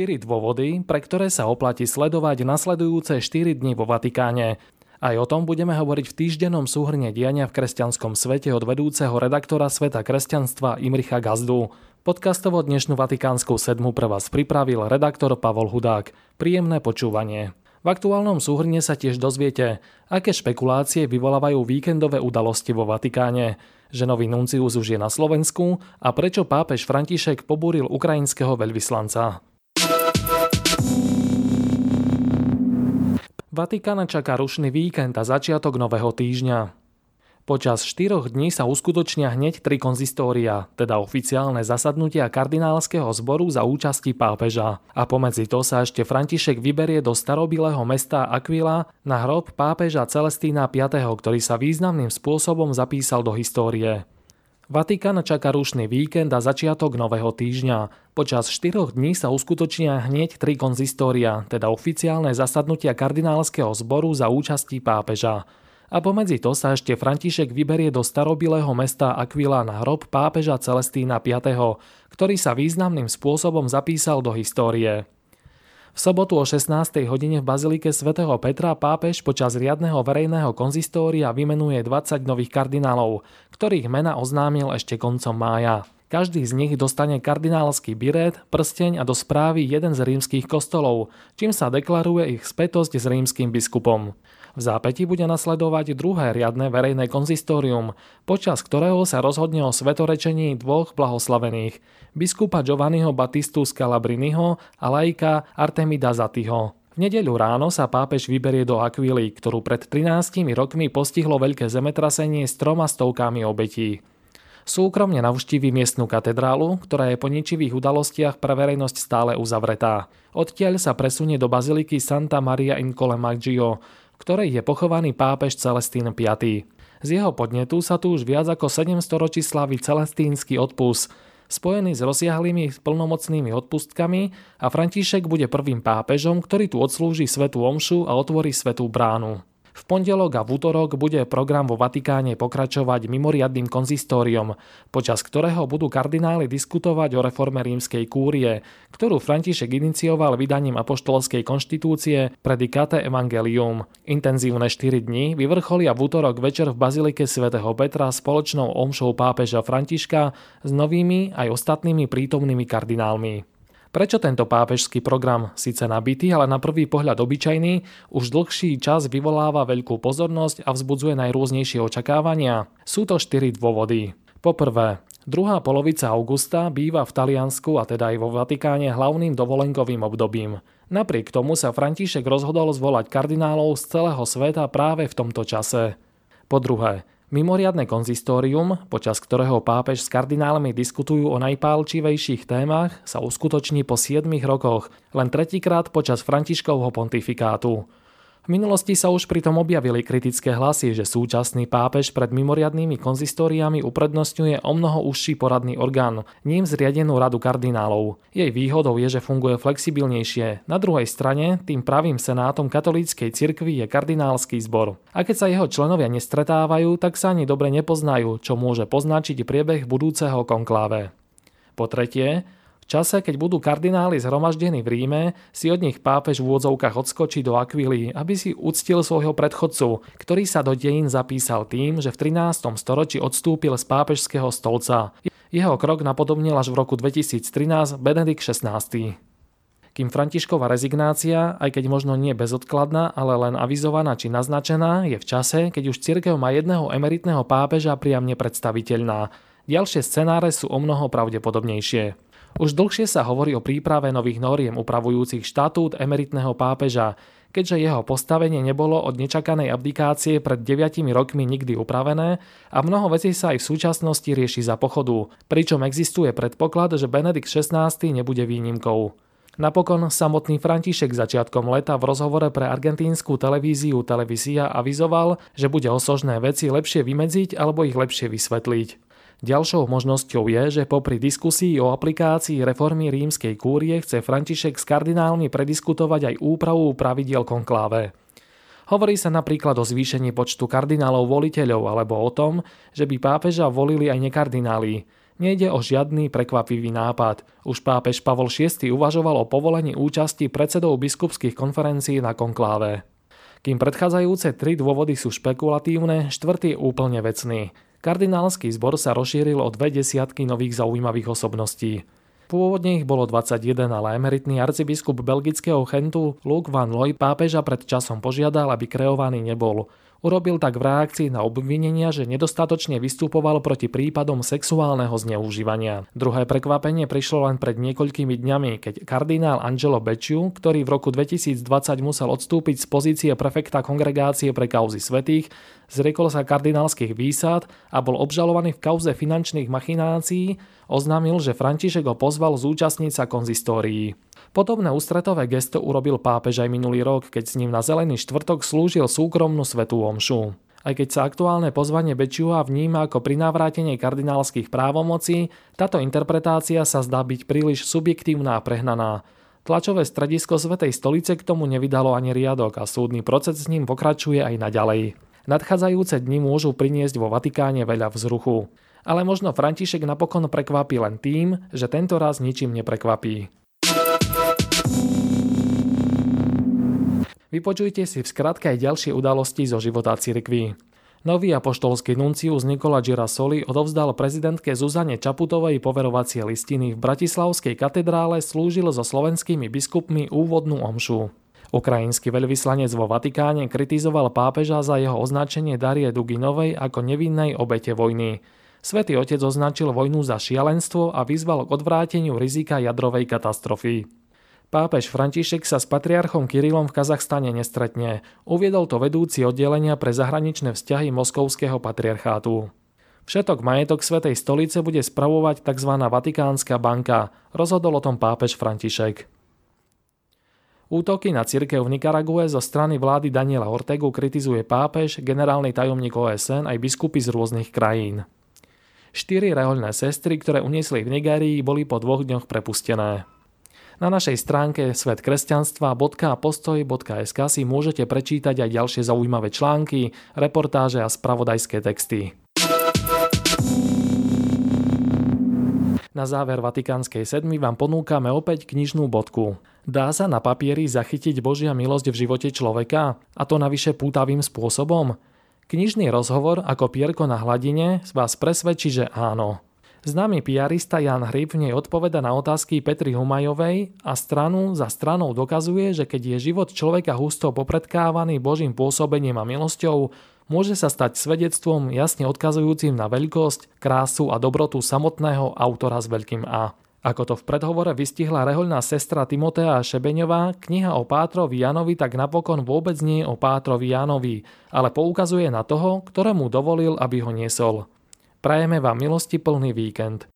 4 dôvody, pre ktoré sa oplatí sledovať nasledujúce 4 dni vo Vatikáne. Aj o tom budeme hovoriť v týždennom súhrne diania v kresťanskom svete od vedúceho redaktora Sveta kresťanstva Imricha Gazdu. Podcastovo dnešnú Vatikánsku sedmu pre vás pripravil redaktor Pavol Hudák. Príjemné počúvanie. V aktuálnom súhrne sa tiež dozviete, aké špekulácie vyvolávajú víkendové udalosti vo Vatikáne, že nový nuncius už je na Slovensku a prečo pápež František pobúril ukrajinského veľvyslanca. Vatikána čaká rušný víkend a začiatok nového týždňa. Počas štyroch dní sa uskutočnia hneď tri konzistória, teda oficiálne zasadnutia kardinálskeho zboru za účasti pápeža. A pomedzi to sa ešte František vyberie do starobilého mesta Aquila na hrob pápeža Celestína V., ktorý sa významným spôsobom zapísal do histórie. Vatikán čaká rušný víkend a začiatok nového týždňa. Počas štyroch dní sa uskutočnia hneď tri konzistória, teda oficiálne zasadnutia kardinálskeho zboru za účasti pápeža a pomedzi to sa ešte František vyberie do starobilého mesta Aquila na hrob pápeža Celestína V., ktorý sa významným spôsobom zapísal do histórie. V sobotu o 16. hodine v Bazilike svätého Petra pápež počas riadneho verejného konzistória vymenuje 20 nových kardinálov, ktorých mena oznámil ešte koncom mája. Každý z nich dostane kardinálsky biret, prsteň a do správy jeden z rímskych kostolov, čím sa deklaruje ich spätosť s rímským biskupom. V zápäti bude nasledovať druhé riadne verejné konzistórium, počas ktorého sa rozhodne o svetorečení dvoch blahoslavených, biskupa Giovanniho Batistu z Calabriniho a laika Artemida Zatyho. V nedeľu ráno sa pápež vyberie do Aquily, ktorú pred 13 rokmi postihlo veľké zemetrasenie s troma stovkami obetí. Súkromne navštívi miestnu katedrálu, ktorá je po ničivých udalostiach pre verejnosť stále uzavretá. Odtiaľ sa presunie do baziliky Santa Maria in Colle Maggio, ktorej je pochovaný pápež Celestín V. Z jeho podnetu sa tu už viac ako 700 ročí slaví celestínsky odpust, spojený s rozsiahlými plnomocnými odpustkami a František bude prvým pápežom, ktorý tu odslúži svetú omšu a otvorí svetú bránu. V pondelok a v útorok bude program vo Vatikáne pokračovať mimoriadným konzistóriom, počas ktorého budú kardináli diskutovať o reforme rímskej kúrie, ktorú František inicioval vydaním apoštolskej konštitúcie Predicate Evangelium. Intenzívne 4 dní vyvrcholia v útorok večer v Bazilike svätého Petra spoločnou omšou pápeža Františka s novými aj ostatnými prítomnými kardinálmi. Prečo tento pápežský program, síce nabitý, ale na prvý pohľad obyčajný, už dlhší čas vyvoláva veľkú pozornosť a vzbudzuje najrôznejšie očakávania? Sú to štyri dôvody. Poprvé, druhá polovica augusta býva v Taliansku a teda aj vo Vatikáne hlavným dovolenkovým obdobím. Napriek tomu sa František rozhodol zvolať kardinálov z celého sveta práve v tomto čase. Po druhé, Mimoriadne konzistórium, počas ktorého pápež s kardinálmi diskutujú o najpálčivejších témach, sa uskutoční po 7 rokoch, len tretíkrát počas Františkovho pontifikátu. Minulosti sa už pritom objavili kritické hlasy, že súčasný pápež pred mimoriadnými konzistóriami uprednostňuje o mnoho užší poradný orgán, ním zriadenú radu kardinálov. Jej výhodou je, že funguje flexibilnejšie. Na druhej strane, tým pravým senátom katolíckej cirkvi je kardinálsky zbor. A keď sa jeho členovia nestretávajú, tak sa ani dobre nepoznajú, čo môže poznačiť priebeh budúceho konkláve. Po tretie, čase, keď budú kardináli zhromaždení v Ríme, si od nich pápež v úvodzovkách odskočí do Aquily, aby si uctil svojho predchodcu, ktorý sa do dejín zapísal tým, že v 13. storočí odstúpil z pápežského stolca. Jeho krok napodobnil až v roku 2013 Benedikt XVI. Kým Františková rezignácia, aj keď možno nie bezodkladná, ale len avizovaná či naznačená, je v čase, keď už cirkev má jedného emeritného pápeža priam nepredstaviteľná. Ďalšie scenáre sú o mnoho pravdepodobnejšie. Už dlhšie sa hovorí o príprave nových noriem upravujúcich štatút emeritného pápeža, keďže jeho postavenie nebolo od nečakanej abdikácie pred 9 rokmi nikdy upravené a mnoho vecí sa aj v súčasnosti rieši za pochodu, pričom existuje predpoklad, že Benedikt XVI nebude výnimkou. Napokon samotný František začiatkom leta v rozhovore pre argentínsku televíziu Televízia avizoval, že bude osožné veci lepšie vymedziť alebo ich lepšie vysvetliť. Ďalšou možnosťou je, že popri diskusii o aplikácii reformy rímskej kúrie chce František s kardinálmi prediskutovať aj úpravu pravidiel konkláve. Hovorí sa napríklad o zvýšení počtu kardinálov voliteľov alebo o tom, že by pápeža volili aj nekardináli. Nejde o žiadny prekvapivý nápad. Už pápež Pavol VI uvažoval o povolení účasti predsedov biskupských konferencií na konkláve. Kým predchádzajúce tri dôvody sú špekulatívne, štvrtý je úplne vecný. Kardinálsky zbor sa rozšíril o dve desiatky nových zaujímavých osobností. Pôvodne ich bolo 21, ale emeritný arcibiskup belgického Chentu Luke van Looy pápeža pred časom požiadal, aby kreovaný nebol. Urobil tak v reakcii na obvinenia, že nedostatočne vystupoval proti prípadom sexuálneho zneužívania. Druhé prekvapenie prišlo len pred niekoľkými dňami, keď kardinál Angelo Becciu, ktorý v roku 2020 musel odstúpiť z pozície prefekta kongregácie pre kauzy svetých, zriekol sa kardinálskych výsad a bol obžalovaný v kauze finančných machinácií, oznámil, že František ho pozval zúčastniť sa konzistórií. Podobné ústretové gesto urobil pápež aj minulý rok, keď s ním na Zelený štvrtok slúžil súkromnú svetú omšu. Aj keď sa aktuálne pozvanie Bečiua vníma ako prinávrátenie kardinálskych právomocí, táto interpretácia sa zdá byť príliš subjektívna a prehnaná. Tlačové stredisko Svetej stolice k tomu nevydalo ani riadok a súdny proces s ním pokračuje aj naďalej. Nadchádzajúce dni môžu priniesť vo Vatikáne veľa vzruchu. Ale možno František napokon prekvapí len tým, že tento raz ničím neprekvapí. Vypočujte si v skratke aj ďalšie udalosti zo života cirkvi. Nový apoštolský nuncius Nikola Girasoli odovzdal prezidentke Zuzane Čaputovej poverovacie listiny. V Bratislavskej katedrále slúžil so slovenskými biskupmi úvodnú omšu. Ukrajinský veľvyslanec vo Vatikáne kritizoval pápeža za jeho označenie Darie Duginovej ako nevinnej obete vojny. Svetý otec označil vojnu za šialenstvo a vyzval k odvráteniu rizika jadrovej katastrofy. Pápež František sa s patriarchom Kirilom v Kazachstane nestretne. Uviedol to vedúci oddelenia pre zahraničné vzťahy Moskovského patriarchátu. Všetok majetok Svetej stolice bude spravovať tzv. Vatikánska banka, rozhodol o tom pápež František. Útoky na cirkev v Nikarague zo strany vlády Daniela Ortegu kritizuje pápež, generálny tajomník OSN aj biskupy z rôznych krajín. Štyri rehoľné sestry, ktoré uniesli v Nigérii, boli po dvoch dňoch prepustené. Na našej stránke svetkresťanstva.postoj.sk si môžete prečítať aj ďalšie zaujímavé články, reportáže a spravodajské texty. Na záver Vatikánskej sedmy vám ponúkame opäť knižnú bodku. Dá sa na papieri zachytiť Božia milosť v živote človeka? A to navyše pútavým spôsobom? Knižný rozhovor ako pierko na hladine vás presvedčí, že áno. Známy piarista Jan Hryb v nej odpoveda na otázky Petry Humajovej a stranu za stranou dokazuje, že keď je život človeka husto popredkávaný Božím pôsobením a milosťou, môže sa stať svedectvom jasne odkazujúcim na veľkosť, krásu a dobrotu samotného autora s veľkým A. Ako to v predhovore vystihla rehoľná sestra Timotea Šebeňová, kniha o Pátrovi Janovi tak napokon vôbec nie je o Pátrovi Janovi, ale poukazuje na toho, ktorému dovolil, aby ho niesol. Prajeme vám milosti plný víkend.